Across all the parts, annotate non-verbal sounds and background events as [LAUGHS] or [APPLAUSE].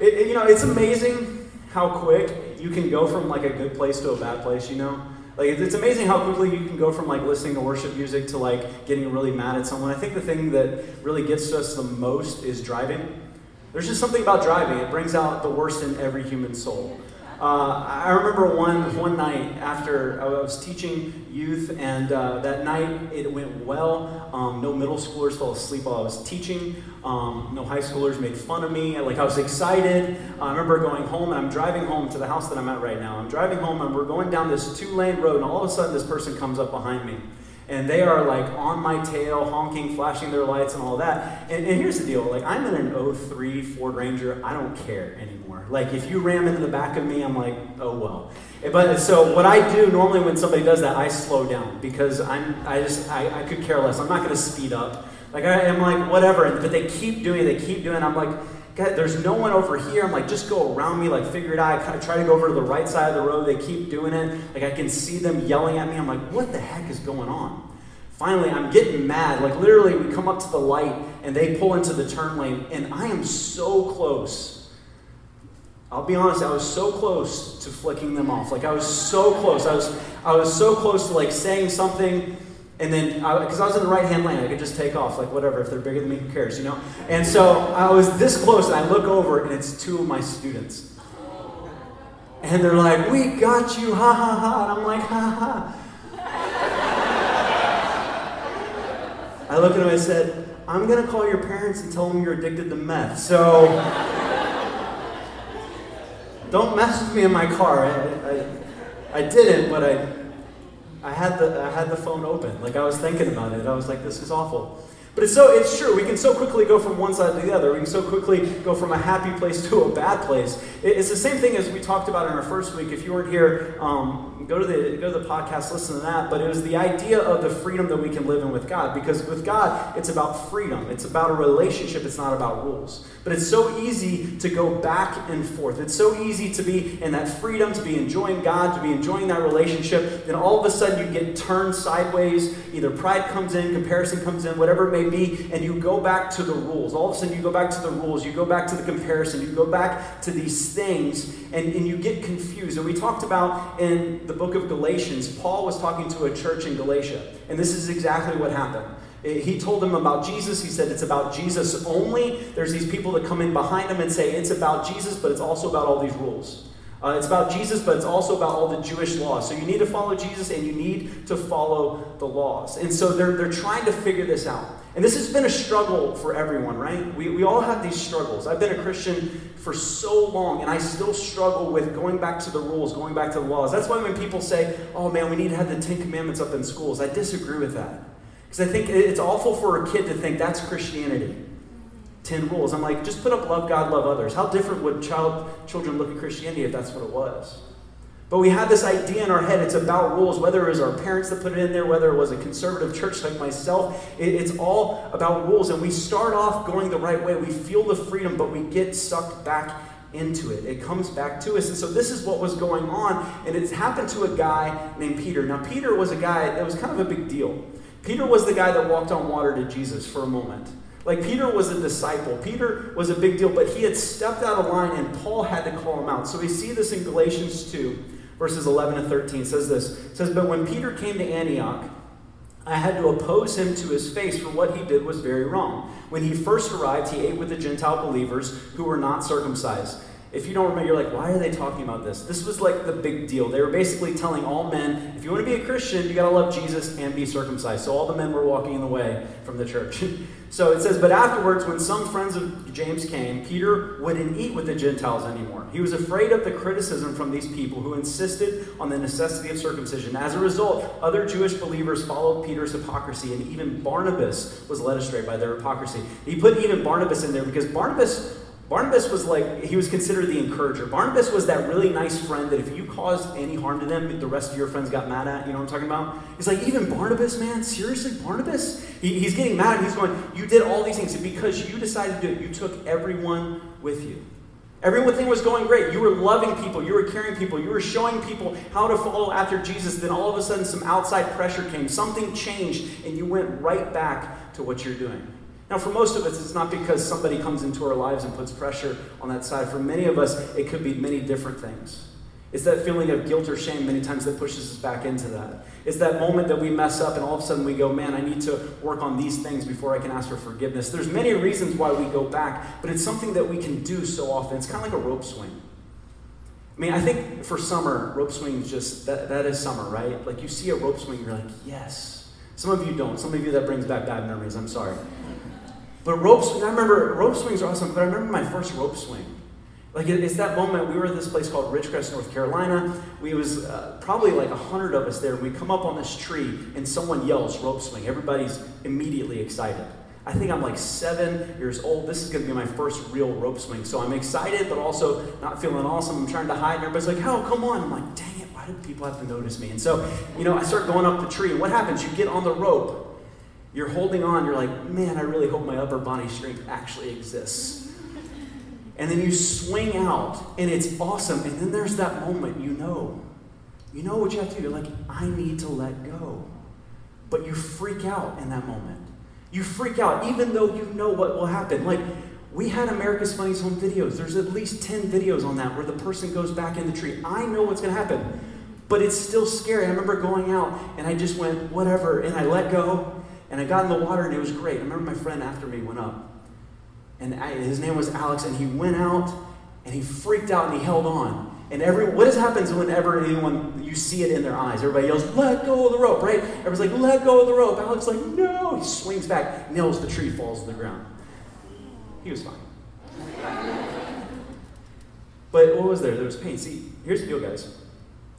It, it, you know, it's amazing how quick you can go from like a good place to a bad place, you know? Like, it's amazing how quickly you can go from like listening to worship music to like getting really mad at someone. I think the thing that really gets to us the most is driving. There's just something about driving, it brings out the worst in every human soul. Uh, I remember one, one night after I was teaching youth, and uh, that night it went well. Um, no middle schoolers fell asleep while I was teaching. Um, no high schoolers made fun of me. Like I was excited. I remember going home, and I'm driving home to the house that I'm at right now. I'm driving home, and we're going down this two lane road, and all of a sudden this person comes up behind me and they are like on my tail, honking, flashing their lights, and all that. And, and, here's the deal: like I'm in an 03 Ford Ranger, I don't care anymore. Like if you ram into the back of me, I'm like, oh well. But so what I do normally when somebody does that, I slow down because I'm I just I, I could care less. I'm not going to speed up. Like I am like whatever. But they keep doing it. They keep doing. It. I'm like. God, there's no one over here. I'm like, just go around me, like figure it out. I kind of try to go over to the right side of the road. They keep doing it. Like I can see them yelling at me. I'm like, what the heck is going on? Finally, I'm getting mad. Like, literally, we come up to the light and they pull into the turn lane, and I am so close. I'll be honest, I was so close to flicking them off. Like, I was so close. I was, I was so close to, like, saying something, and then, because I, I was in the right hand lane, I could just take off, like, whatever. If they're bigger than me, who cares, you know? And so I was this close, and I look over, and it's two of my students. And they're like, We got you, ha ha ha. And I'm like, ha ha. I look at him and I said, I'm going to call your parents and tell them you're addicted to meth. So don't mess with me in my car. I, I, I didn't, but I, I, had the, I had the phone open. Like I was thinking about it. I was like, this is awful. But it's so it's true. We can so quickly go from one side to the other. We can so quickly go from a happy place [LAUGHS] to a bad place. It's the same thing as we talked about in our first week. If you weren't here, um, go to the go to the podcast, listen to that. But it was the idea of the freedom that we can live in with God. Because with God, it's about freedom. It's about a relationship. It's not about rules. But it's so easy to go back and forth. It's so easy to be in that freedom, to be enjoying God, to be enjoying that relationship. Then all of a sudden you get turned sideways. Either pride comes in, comparison comes in, whatever it may be, and you go back to the rules. All of a sudden you go back to the rules. You go back to the comparison. You go back to these things, and, and you get confused. And we talked about in the book of Galatians, Paul was talking to a church in Galatia. And this is exactly what happened. He told them about Jesus. He said it's about Jesus only. There's these people that come in behind him and say it's about Jesus, but it's also about all these rules. Uh, it's about Jesus, but it's also about all the Jewish laws. So you need to follow Jesus and you need to follow the laws. And so they're, they're trying to figure this out. And this has been a struggle for everyone, right? We, we all have these struggles. I've been a Christian for so long, and I still struggle with going back to the rules, going back to the laws. That's why when people say, oh man, we need to have the Ten Commandments up in schools, I disagree with that. Because I think it's awful for a kid to think that's Christianity. Ten rules. I'm like, just put up love God, love others. How different would child children look at Christianity if that's what it was? But we have this idea in our head, it's about rules, whether it was our parents that put it in there, whether it was a conservative church like myself, it's all about rules. And we start off going the right way. We feel the freedom, but we get sucked back into it. It comes back to us. And so this is what was going on. And it's happened to a guy named Peter. Now, Peter was a guy that was kind of a big deal. Peter was the guy that walked on water to Jesus for a moment. Like Peter was a disciple. Peter was a big deal, but he had stepped out of line and Paul had to call him out. So we see this in Galatians 2, verses 11 and 13. Says this. It says, But when Peter came to Antioch, I had to oppose him to his face, for what he did was very wrong. When he first arrived, he ate with the Gentile believers who were not circumcised if you don't remember, you're like, why are they talking about this? This was like the big deal. They were basically telling all men, if you want to be a Christian, you got to love Jesus and be circumcised. So all the men were walking in the way from the church. [LAUGHS] so it says, but afterwards, when some friends of James came, Peter wouldn't eat with the Gentiles anymore. He was afraid of the criticism from these people who insisted on the necessity of circumcision. As a result, other Jewish believers followed Peter's hypocrisy, and even Barnabas was led astray by their hypocrisy. He put even Barnabas in there because Barnabas Barnabas was like, he was considered the encourager. Barnabas was that really nice friend that if you caused any harm to them, the rest of your friends got mad at. You know what I'm talking about? He's like, even Barnabas, man? Seriously, Barnabas? He, he's getting mad and he's going, You did all these things. And because you decided to do it, you took everyone with you. Everything was going great. You were loving people. You were caring people. You were showing people how to follow after Jesus. Then all of a sudden, some outside pressure came. Something changed, and you went right back to what you're doing. Now, for most of us, it's not because somebody comes into our lives and puts pressure on that side. For many of us, it could be many different things. It's that feeling of guilt or shame many times that pushes us back into that. It's that moment that we mess up and all of a sudden we go, man, I need to work on these things before I can ask for forgiveness. There's many reasons why we go back, but it's something that we can do so often. It's kind of like a rope swing. I mean, I think for summer, rope swing is just, that, that is summer, right? Like you see a rope swing, you're like, yes. Some of you don't. Some of you that brings back bad memories, I'm sorry. But rope swing, I remember rope swings are awesome, but I remember my first rope swing. Like it's that moment. We were at this place called Ridgecrest, North Carolina. We was uh, probably like a hundred of us there. We come up on this tree and someone yells rope swing. Everybody's immediately excited. I think I'm like seven years old. This is going to be my first real rope swing. So I'm excited, but also not feeling awesome. I'm trying to hide, and everybody's like, "Oh, come on!" I'm like, "Dang it! Why do people have to notice me?" And so, you know, I start going up the tree, and what happens? You get on the rope. You're holding on. You're like, "Man, I really hope my upper body strength actually exists." And then you swing out, and it's awesome. And then there's that moment you know. You know what you have to do. You're like, I need to let go. But you freak out in that moment. You freak out, even though you know what will happen. Like, we had America's Funniest Home Videos. There's at least 10 videos on that where the person goes back in the tree. I know what's going to happen, but it's still scary. I remember going out and I just went, whatever, and I let go, and I got in the water, and it was great. I remember my friend after me went up and his name was Alex, and he went out and he freaked out and he held on. And every what happens whenever anyone you see it in their eyes? Everybody yells, "Let go of the rope!" Right? Everyone's like, "Let go of the rope!" Alex like, "No!" He swings back, nails the tree, falls to the ground. He was fine. but what was there? There was pain. See, here's the deal, guys.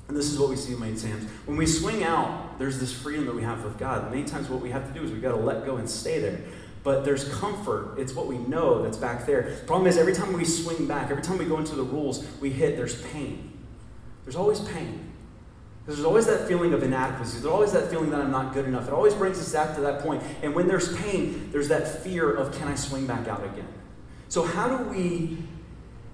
And this is what we see in my exams. When we swing out, there's this freedom that we have with God. Many times, what we have to do is we've got to let go and stay there but there's comfort. It's what we know that's back there. The problem is, every time we swing back, every time we go into the rules, we hit, there's pain. There's always pain. There's always that feeling of inadequacy. There's always that feeling that I'm not good enough. It always brings us back to that point. And when there's pain, there's that fear of can I swing back out again? So how do we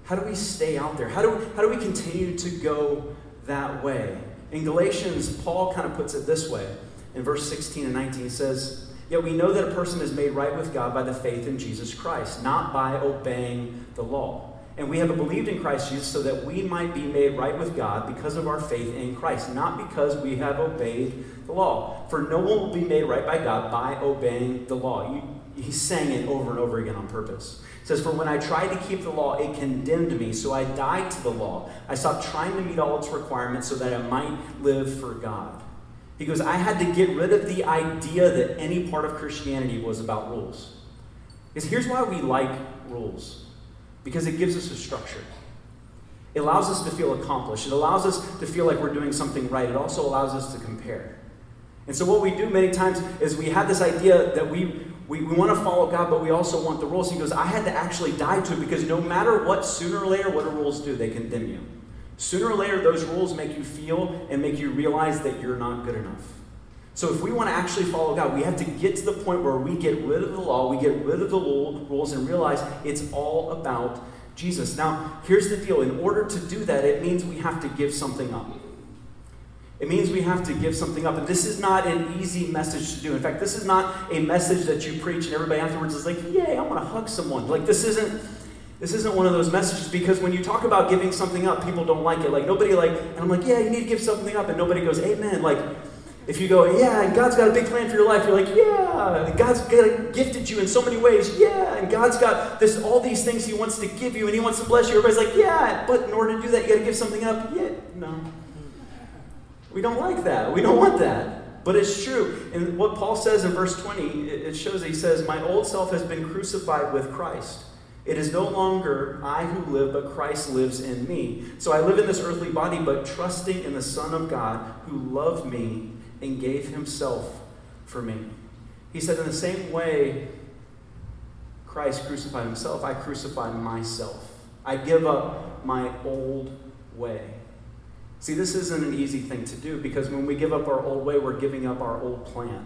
how do we stay out there? How do, how do we continue to go that way? In Galatians, Paul kind of puts it this way. In verse 16 and 19, he says, Yet we know that a person is made right with God by the faith in Jesus Christ, not by obeying the law. And we have believed in Christ Jesus so that we might be made right with God because of our faith in Christ, not because we have obeyed the law. For no one will be made right by God by obeying the law. He's saying it over and over again on purpose. It says, For when I tried to keep the law, it condemned me, so I died to the law. I stopped trying to meet all its requirements so that I might live for God. He goes, I had to get rid of the idea that any part of Christianity was about rules. Because here's why we like rules because it gives us a structure. It allows us to feel accomplished. It allows us to feel like we're doing something right. It also allows us to compare. And so, what we do many times is we have this idea that we, we, we want to follow God, but we also want the rules. He goes, I had to actually die to it because no matter what, sooner or later, what do rules do? They condemn you. Sooner or later, those rules make you feel and make you realize that you're not good enough. So, if we want to actually follow God, we have to get to the point where we get rid of the law, we get rid of the rules, and realize it's all about Jesus. Now, here's the deal in order to do that, it means we have to give something up. It means we have to give something up. And this is not an easy message to do. In fact, this is not a message that you preach and everybody afterwards is like, yay, I want to hug someone. Like, this isn't this isn't one of those messages because when you talk about giving something up, people don't like it. Like nobody like, and I'm like, yeah, you need to give something up, and nobody goes, amen. Like if you go, yeah, and God's got a big plan for your life, you're like, yeah, and God's gifted you in so many ways, yeah, and God's got this all these things He wants to give you, and He wants to bless you. Everybody's like, yeah, but in order to do that, you got to give something up. Yeah, no, we don't like that. We don't want that. But it's true. And what Paul says in verse 20, it shows that he says, My old self has been crucified with Christ. It is no longer I who live, but Christ lives in me. So I live in this earthly body, but trusting in the Son of God who loved me and gave himself for me. He said, In the same way Christ crucified himself, I crucify myself. I give up my old way. See, this isn't an easy thing to do because when we give up our old way, we're giving up our old plan.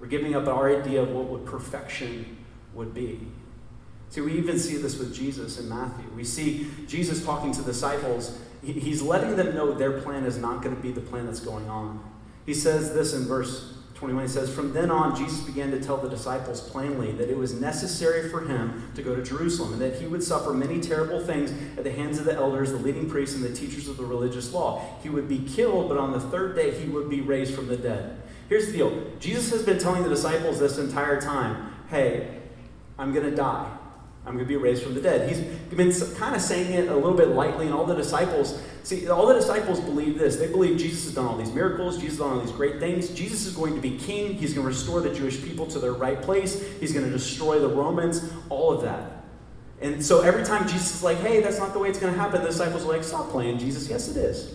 We're giving up our idea of what perfection would be. See, we even see this with Jesus in Matthew. We see Jesus talking to disciples. He's letting them know their plan is not going to be the plan that's going on. He says this in verse 21, he says, From then on, Jesus began to tell the disciples plainly that it was necessary for him to go to Jerusalem and that he would suffer many terrible things at the hands of the elders, the leading priests, and the teachers of the religious law. He would be killed, but on the third day he would be raised from the dead. Here's the deal Jesus has been telling the disciples this entire time hey, I'm going to die. I'm going to be raised from the dead. He's been kind of saying it a little bit lightly, and all the disciples, see, all the disciples believe this. They believe Jesus has done all these miracles, Jesus has done all these great things. Jesus is going to be king. He's going to restore the Jewish people to their right place. He's going to destroy the Romans, all of that. And so every time Jesus is like, hey, that's not the way it's going to happen, the disciples are like, stop playing, Jesus. Yes, it is.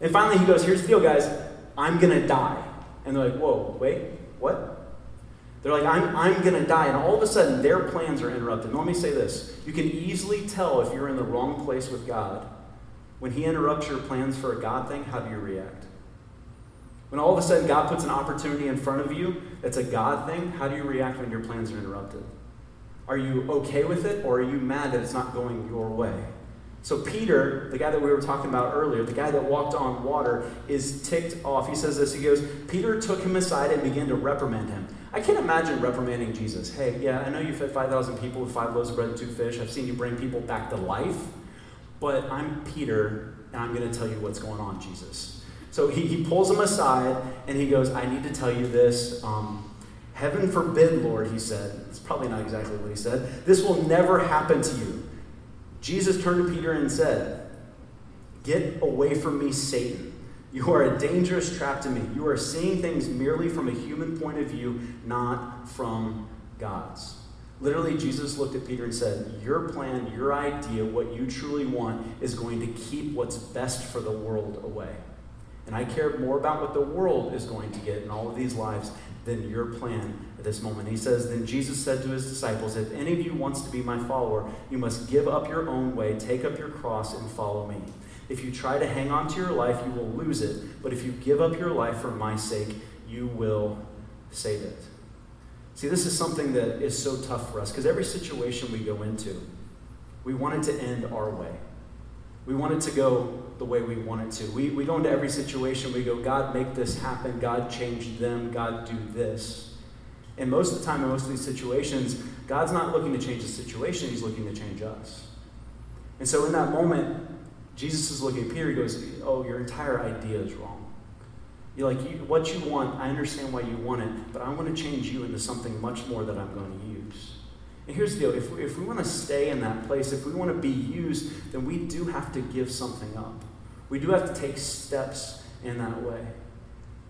And finally, he goes, here's the deal, guys. I'm going to die. And they're like, whoa, wait, what? They're like, I'm, I'm going to die. And all of a sudden, their plans are interrupted. And let me say this you can easily tell if you're in the wrong place with God. When He interrupts your plans for a God thing, how do you react? When all of a sudden God puts an opportunity in front of you that's a God thing, how do you react when your plans are interrupted? Are you okay with it, or are you mad that it's not going your way? So, Peter, the guy that we were talking about earlier, the guy that walked on water, is ticked off. He says this He goes, Peter took him aside and began to reprimand him. I can't imagine reprimanding Jesus. Hey, yeah, I know you fed 5,000 people with five loaves of bread and two fish. I've seen you bring people back to life. But I'm Peter, and I'm going to tell you what's going on, Jesus. So he, he pulls him aside, and he goes, I need to tell you this. Um, Heaven forbid, Lord, he said. It's probably not exactly what he said. This will never happen to you. Jesus turned to Peter and said, Get away from me, Satan. You are a dangerous trap to me. You are seeing things merely from a human point of view, not from God's. Literally, Jesus looked at Peter and said, Your plan, your idea, what you truly want, is going to keep what's best for the world away. And I care more about what the world is going to get in all of these lives than your plan at this moment. He says, Then Jesus said to his disciples, If any of you wants to be my follower, you must give up your own way, take up your cross, and follow me. If you try to hang on to your life, you will lose it. But if you give up your life for my sake, you will save it. See, this is something that is so tough for us because every situation we go into, we want it to end our way. We want it to go the way we want it to. We, we go into every situation, we go, God, make this happen. God, change them. God, do this. And most of the time, in most of these situations, God's not looking to change the situation, He's looking to change us. And so in that moment, Jesus is looking at Peter, he goes, Oh, your entire idea is wrong. You're like, you, what you want, I understand why you want it, but I want to change you into something much more that I'm going to use. And here's the deal if, if we want to stay in that place, if we want to be used, then we do have to give something up. We do have to take steps in that way.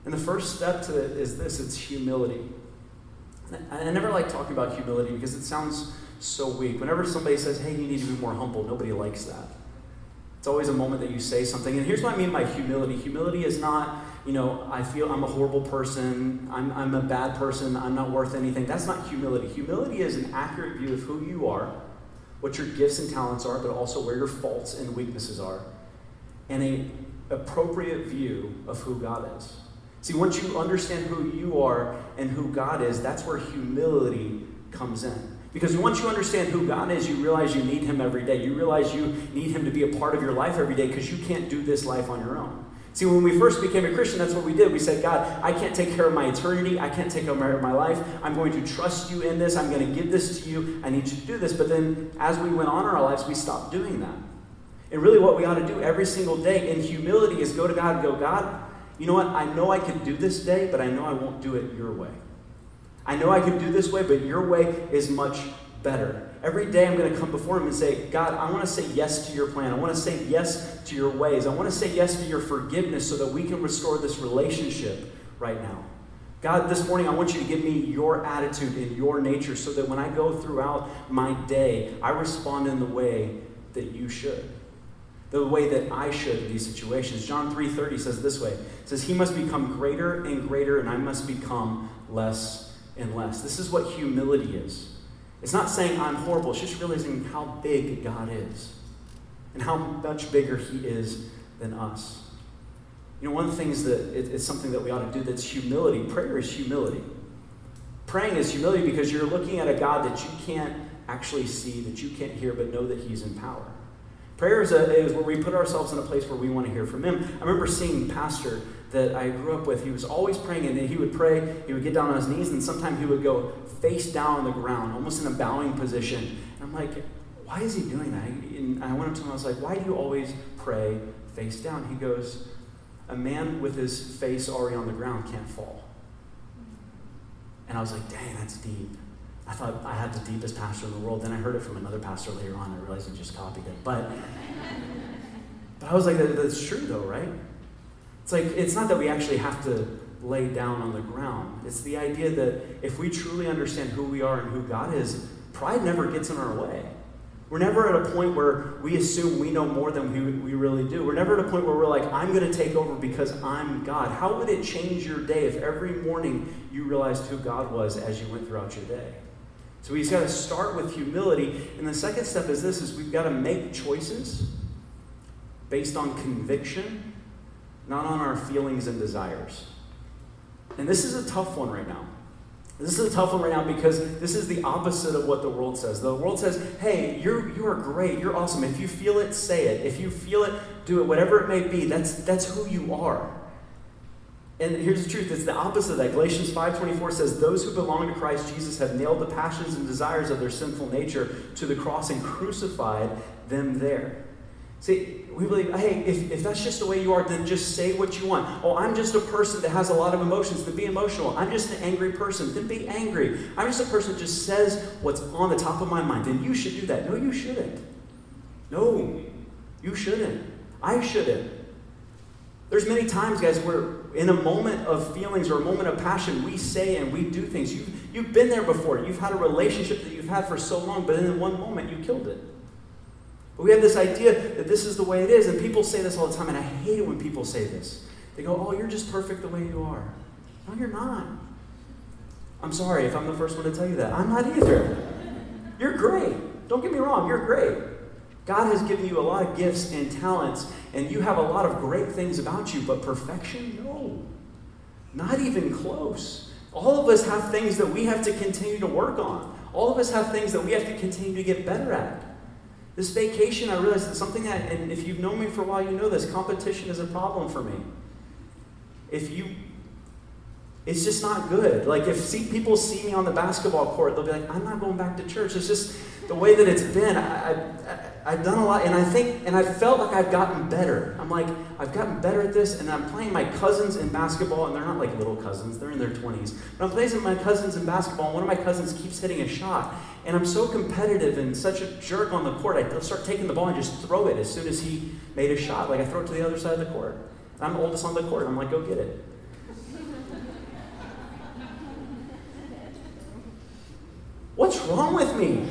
And the first step to it is this it's humility. I never like talking about humility because it sounds so weak. Whenever somebody says, hey, you need to be more humble, nobody likes that. It's always a moment that you say something. And here's what I mean by humility humility is not, you know, I feel I'm a horrible person, I'm, I'm a bad person, I'm not worth anything. That's not humility. Humility is an accurate view of who you are, what your gifts and talents are, but also where your faults and weaknesses are, and a appropriate view of who God is. See, once you understand who you are and who God is, that's where humility comes in. Because once you understand who God is, you realize you need Him every day. You realize you need Him to be a part of your life every day because you can't do this life on your own. See, when we first became a Christian, that's what we did. We said, God, I can't take care of my eternity. I can't take care of my life. I'm going to trust you in this. I'm going to give this to you. I need you to do this. But then as we went on in our lives, we stopped doing that. And really, what we ought to do every single day in humility is go to God and go, God, you know what? I know I can do this day, but I know I won't do it your way. I know I can do this way, but your way is much better. Every day I'm going to come before Him and say, God, I want to say yes to your plan. I want to say yes to your ways. I want to say yes to your forgiveness so that we can restore this relationship right now. God, this morning I want you to give me your attitude and your nature so that when I go throughout my day, I respond in the way that you should. The way that I should in these situations. John 3:30 says this way. It says, He must become greater and greater, and I must become less and less. This is what humility is. It's not saying I'm horrible, it's just realizing how big God is and how much bigger He is than us. You know, one of the things that it, it's something that we ought to do that's humility. Prayer is humility. Praying is humility because you're looking at a God that you can't actually see, that you can't hear, but know that He's in power. Prayer is, a, is where we put ourselves in a place where we want to hear from Him. I remember seeing pastor that I grew up with. He was always praying, and he would pray. He would get down on his knees, and sometimes he would go face down on the ground, almost in a bowing position. And I'm like, why is he doing that? And I went up to him. I was like, why do you always pray face down? He goes, a man with his face already on the ground can't fall. And I was like, dang, that's deep. I thought I had the deepest pastor in the world. Then I heard it from another pastor later on. And I realized he just copied it. But, but I was like, that's true though, right? It's like, it's not that we actually have to lay down on the ground. It's the idea that if we truly understand who we are and who God is, pride never gets in our way. We're never at a point where we assume we know more than we, we really do. We're never at a point where we're like, I'm going to take over because I'm God. How would it change your day if every morning you realized who God was as you went throughout your day? So we've got to start with humility. And the second step is this is we've got to make choices based on conviction, not on our feelings and desires. And this is a tough one right now. This is a tough one right now because this is the opposite of what the world says. The world says, hey, you're, you are great, you're awesome. If you feel it, say it. If you feel it, do it. Whatever it may be, that's, that's who you are. And here's the truth, it's the opposite of that. Galatians 5.24 says, Those who belong to Christ Jesus have nailed the passions and desires of their sinful nature to the cross and crucified them there. See, we believe, hey, if, if that's just the way you are, then just say what you want. Oh, I'm just a person that has a lot of emotions, then be emotional. I'm just an angry person, then be angry. I'm just a person that just says what's on the top of my mind, then you should do that. No, you shouldn't. No, you shouldn't. I shouldn't. There's many times, guys, where in a moment of feelings or a moment of passion, we say and we do things. You've, you've been there before. You've had a relationship that you've had for so long, but in one moment you killed it. But we have this idea that this is the way it is, and people say this all the time, and I hate it when people say this. They go, Oh, you're just perfect the way you are. No, you're not. I'm sorry if I'm the first one to tell you that. I'm not either. You're great. Don't get me wrong, you're great. God has given you a lot of gifts and talents, and you have a lot of great things about you, but perfection? No. Not even close. All of us have things that we have to continue to work on. All of us have things that we have to continue to get better at. This vacation, I realized it's something that, and if you've known me for a while, you know this competition is a problem for me. If you, it's just not good. Like, if see, people see me on the basketball court, they'll be like, I'm not going back to church. It's just, the way that it's been, I, I, have done a lot, and I think, and I felt like I've gotten better. I'm like, I've gotten better at this, and I'm playing my cousins in basketball, and they're not like little cousins, they're in their 20s. But I'm playing my cousins in basketball, and one of my cousins keeps hitting a shot. And I'm so competitive and such a jerk on the court, I start taking the ball and just throw it as soon as he made a shot. Like I throw it to the other side of the court. I'm the oldest on the court. I'm like, go get it. What's wrong with me?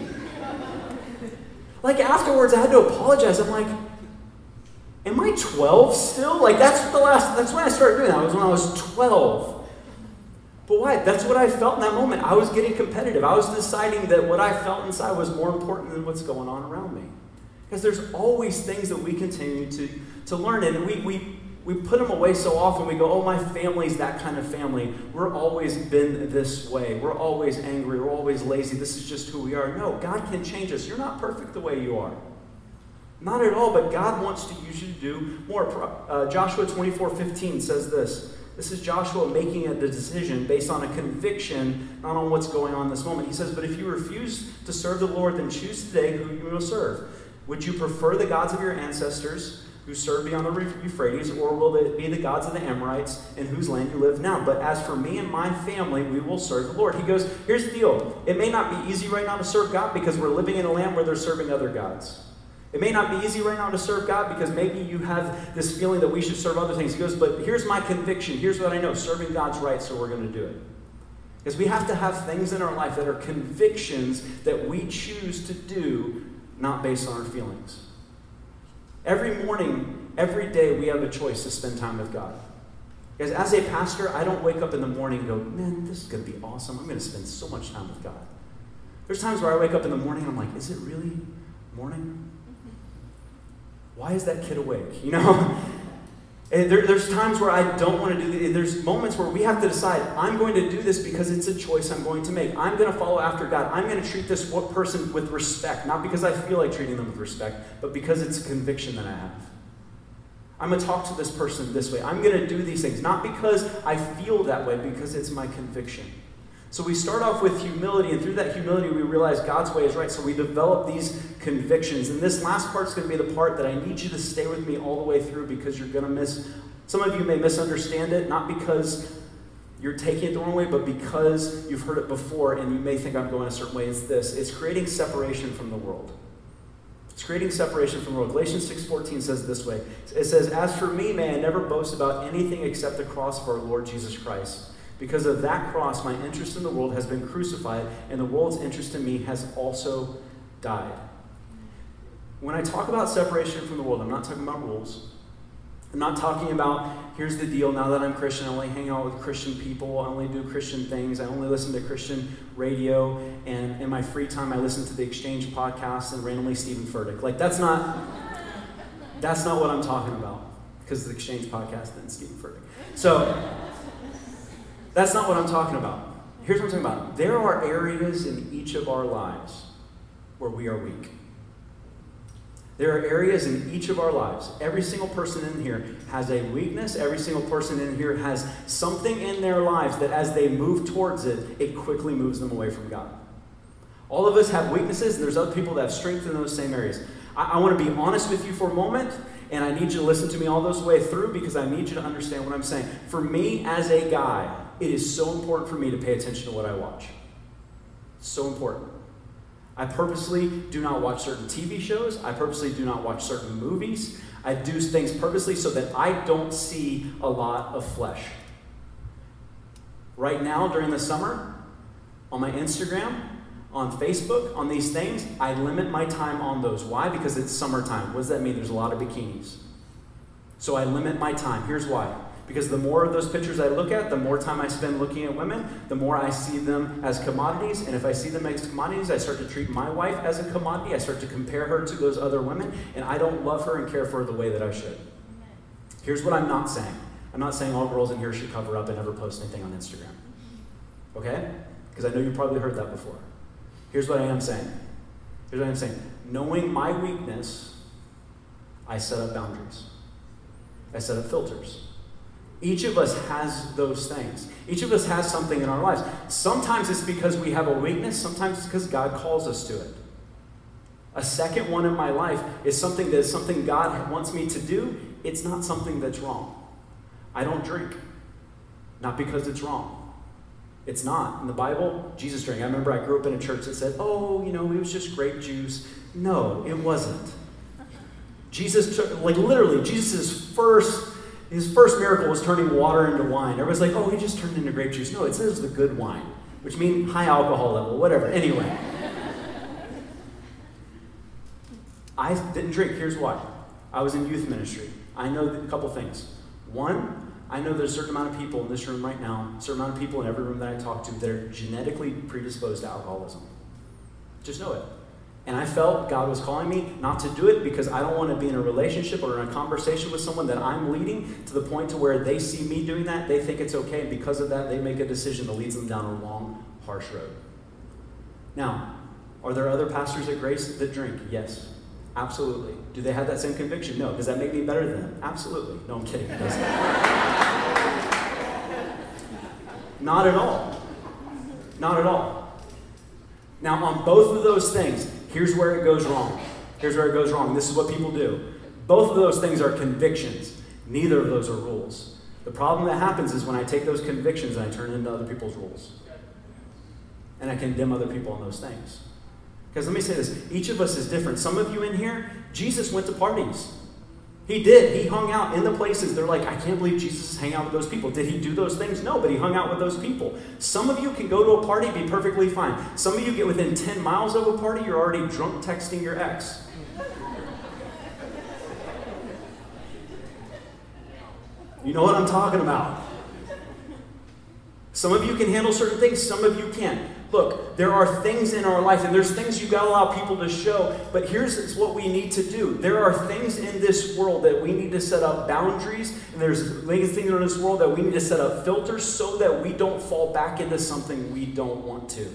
Like afterwards, I had to apologize. I'm like, am I 12 still? Like that's the last. That's when I started doing that. It was when I was 12. But why? That's what I felt in that moment. I was getting competitive. I was deciding that what I felt inside was more important than what's going on around me. Because there's always things that we continue to, to learn, and we, we we put them away so often. We go, oh, my family's that kind of family. We're always been this way. We're always angry. We're always lazy. This is just who we are. No, God can change us. You're not perfect the way you are. Not at all, but God wants to use you to do more. Uh, Joshua 24 15 says this. This is Joshua making a decision based on a conviction, not on what's going on in this moment. He says, But if you refuse to serve the Lord, then choose today who you will serve. Would you prefer the gods of your ancestors? Who served beyond the Euphrates, or will it be the gods of the Amorites in whose land you live now? But as for me and my family, we will serve the Lord. He goes, Here's the deal. It may not be easy right now to serve God because we're living in a land where they're serving other gods. It may not be easy right now to serve God because maybe you have this feeling that we should serve other things. He goes, But here's my conviction. Here's what I know serving God's right, so we're going to do it. Because we have to have things in our life that are convictions that we choose to do, not based on our feelings. Every morning, every day, we have a choice to spend time with God. Because as a pastor, I don't wake up in the morning and go, man, this is going to be awesome. I'm going to spend so much time with God. There's times where I wake up in the morning and I'm like, is it really morning? Mm-hmm. Why is that kid awake? You know? [LAUGHS] There, there's times where I don't want to do this. There's moments where we have to decide, I'm going to do this because it's a choice I'm going to make. I'm going to follow after God. I'm going to treat this person with respect, not because I feel like treating them with respect, but because it's a conviction that I have. I'm going to talk to this person this way. I'm going to do these things, not because I feel that way, because it's my conviction. So we start off with humility, and through that humility, we realize God's way is right. So we develop these convictions. And this last part is going to be the part that I need you to stay with me all the way through because you're going to miss. Some of you may misunderstand it, not because you're taking it the wrong way, but because you've heard it before and you may think I'm going a certain way. It's this it's creating separation from the world. It's creating separation from the world. Galatians 6:14 says this way. It says, As for me, may I never boast about anything except the cross of our Lord Jesus Christ because of that cross, my interest in the world has been crucified, and the world's interest in me has also died. When I talk about separation from the world, I'm not talking about rules. I'm not talking about, here's the deal, now that I'm Christian, I only hang out with Christian people, I only do Christian things, I only listen to Christian radio, and in my free time I listen to the Exchange podcast and randomly Steven Furtick. Like that's not that's not what I'm talking about. Because the Exchange podcast and Steven Furtick. So that's not what I'm talking about. Here's what I'm talking about. There are areas in each of our lives where we are weak. There are areas in each of our lives. Every single person in here has a weakness. Every single person in here has something in their lives that as they move towards it, it quickly moves them away from God. All of us have weaknesses, and there's other people that have strength in those same areas. I, I want to be honest with you for a moment, and I need you to listen to me all this way through because I need you to understand what I'm saying. For me, as a guy, it is so important for me to pay attention to what I watch. So important. I purposely do not watch certain TV shows. I purposely do not watch certain movies. I do things purposely so that I don't see a lot of flesh. Right now, during the summer, on my Instagram, on Facebook, on these things, I limit my time on those. Why? Because it's summertime. What does that mean? There's a lot of bikinis. So I limit my time. Here's why because the more of those pictures I look at, the more time I spend looking at women, the more I see them as commodities. And if I see them as commodities, I start to treat my wife as a commodity. I start to compare her to those other women, and I don't love her and care for her the way that I should. Here's what I'm not saying I'm not saying all girls in here should cover up and never post anything on Instagram. Okay? Because I know you probably heard that before. Here's what I am saying. Here's what I'm saying. Knowing my weakness, I set up boundaries. I set up filters. Each of us has those things. Each of us has something in our lives. Sometimes it's because we have a weakness, sometimes it's because God calls us to it. A second one in my life is something that is something God wants me to do. It's not something that's wrong. I don't drink. Not because it's wrong. It's not. In the Bible, Jesus drank. I remember I grew up in a church that said, oh, you know, it was just grape juice. No, it wasn't. Jesus took, like literally, Jesus' first his first miracle was turning water into wine. Everybody's like, oh, he just turned into grape juice. No, it says the good wine, which means high alcohol level, whatever. Anyway. I didn't drink. Here's why. I was in youth ministry. I know a couple things. One, I know there's a certain amount of people in this room right now, a certain amount of people in every room that I talk to that are genetically predisposed to alcoholism. Just know it. And I felt God was calling me not to do it because I don't want to be in a relationship or in a conversation with someone that I'm leading to the point to where they see me doing that, they think it's okay, and because of that, they make a decision that leads them down a long, harsh road. Now, are there other pastors at Grace that drink? Yes. Absolutely. Do they have that same conviction? No. Does that make me better than them? Absolutely. No, I'm kidding. [LAUGHS] Not at all. Not at all. Now, on both of those things, Here's where it goes wrong. Here's where it goes wrong. This is what people do. Both of those things are convictions. Neither of those are rules. The problem that happens is when I take those convictions and I turn it into other people's rules. And I condemn other people on those things. Because let me say this each of us is different. Some of you in here, Jesus went to parties. He did. He hung out in the places. They're like, I can't believe Jesus is hanging out with those people. Did he do those things? No, but he hung out with those people. Some of you can go to a party, be perfectly fine. Some of you get within 10 miles of a party, you're already drunk texting your ex. You know what I'm talking about. Some of you can handle certain things, some of you can't. Look, there are things in our life, and there's things you got to allow people to show, but here's what we need to do. There are things in this world that we need to set up boundaries, and there's things in this world that we need to set up filters so that we don't fall back into something we don't want to.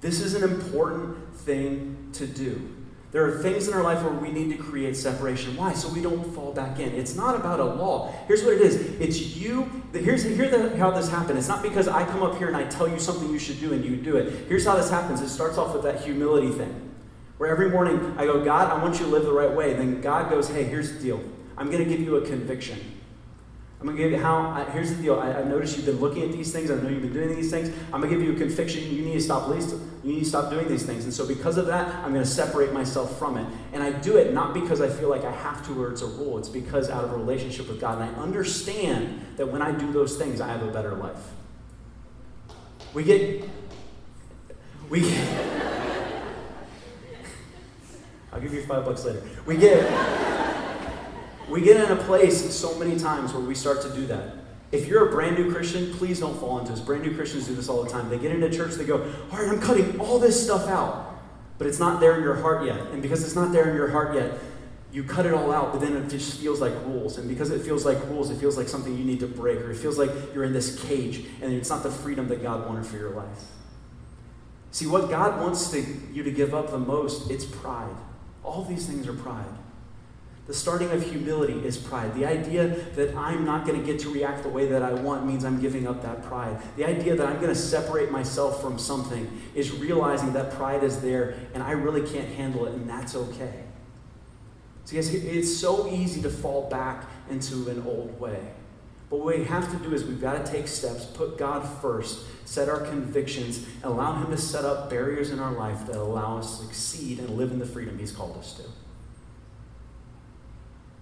This is an important thing to do. There are things in our life where we need to create separation. Why? So we don't fall back in. It's not about a law. Here's what it is it's you. Here's, here's the, how this happened. It's not because I come up here and I tell you something you should do and you do it. Here's how this happens it starts off with that humility thing. Where every morning I go, God, I want you to live the right way. Then God goes, hey, here's the deal. I'm going to give you a conviction. I'm going to give you how, I, here's the deal. I, I noticed you've been looking at these things. I know you've been doing these things. I'm going to give you a conviction. You need to stop least, you need to stop doing these things. And so because of that, I'm going to separate myself from it. And I do it not because I feel like I have to or it's a rule. It's because out of a relationship with God. And I understand that when I do those things, I have a better life. We get, we get, [LAUGHS] I'll give you five bucks later. We get, we get in a place so many times where we start to do that. If you're a brand new Christian, please don't fall into this. Brand new Christians do this all the time. They get into church, they go, All right, I'm cutting all this stuff out, but it's not there in your heart yet. And because it's not there in your heart yet, you cut it all out, but then it just feels like rules. And because it feels like rules, it feels like something you need to break, or it feels like you're in this cage, and it's not the freedom that God wanted for your life. See, what God wants to, you to give up the most, it's pride. All these things are pride. The starting of humility is pride. The idea that I'm not going to get to react the way that I want means I'm giving up that pride. The idea that I'm going to separate myself from something is realizing that pride is there and I really can't handle it, and that's okay. See, it's so easy to fall back into an old way. But what we have to do is we've got to take steps, put God first, set our convictions, allow Him to set up barriers in our life that allow us to succeed and live in the freedom He's called us to.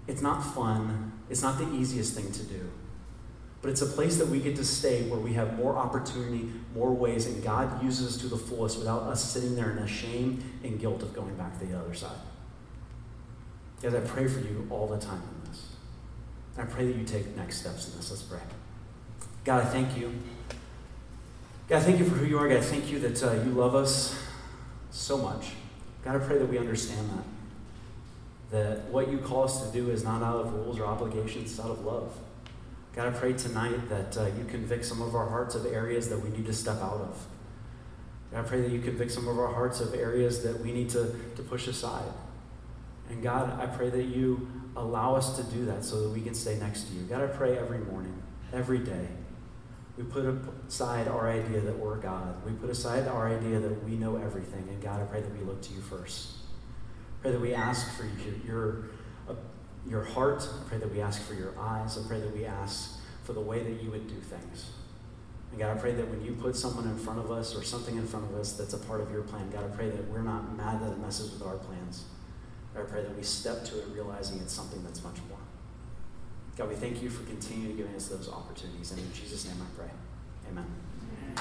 It's not fun, it's not the easiest thing to do. But it's a place that we get to stay where we have more opportunity, more ways, and God uses us to the fullest without us sitting there in a shame and guilt of going back to the other side. Guys, I pray for you all the time in this. I pray that you take next steps in this. Let's pray. God, I thank you. God, I thank you for who you are. God, I thank you that uh, you love us so much. God, I pray that we understand that that what you call us to do is not out of rules or obligations, it's out of love. God, I pray tonight that uh, you convict some of our hearts of areas that we need to step out of. God, I pray that you convict some of our hearts of areas that we need to, to push aside. And God, I pray that you allow us to do that so that we can stay next to you. God, I pray every morning, every day, we put aside our idea that we're God. We put aside our idea that we know everything. And God, I pray that we look to you first. Pray that we ask for your, your, uh, your heart. I pray that we ask for your eyes. I pray that we ask for the way that you would do things. And God, I pray that when you put someone in front of us or something in front of us that's a part of your plan, God, I pray that we're not mad that it messes with our plans. I pray that we step to it realizing it's something that's much more. God, we thank you for continuing to giving us those opportunities. And in Jesus' name I pray. Amen.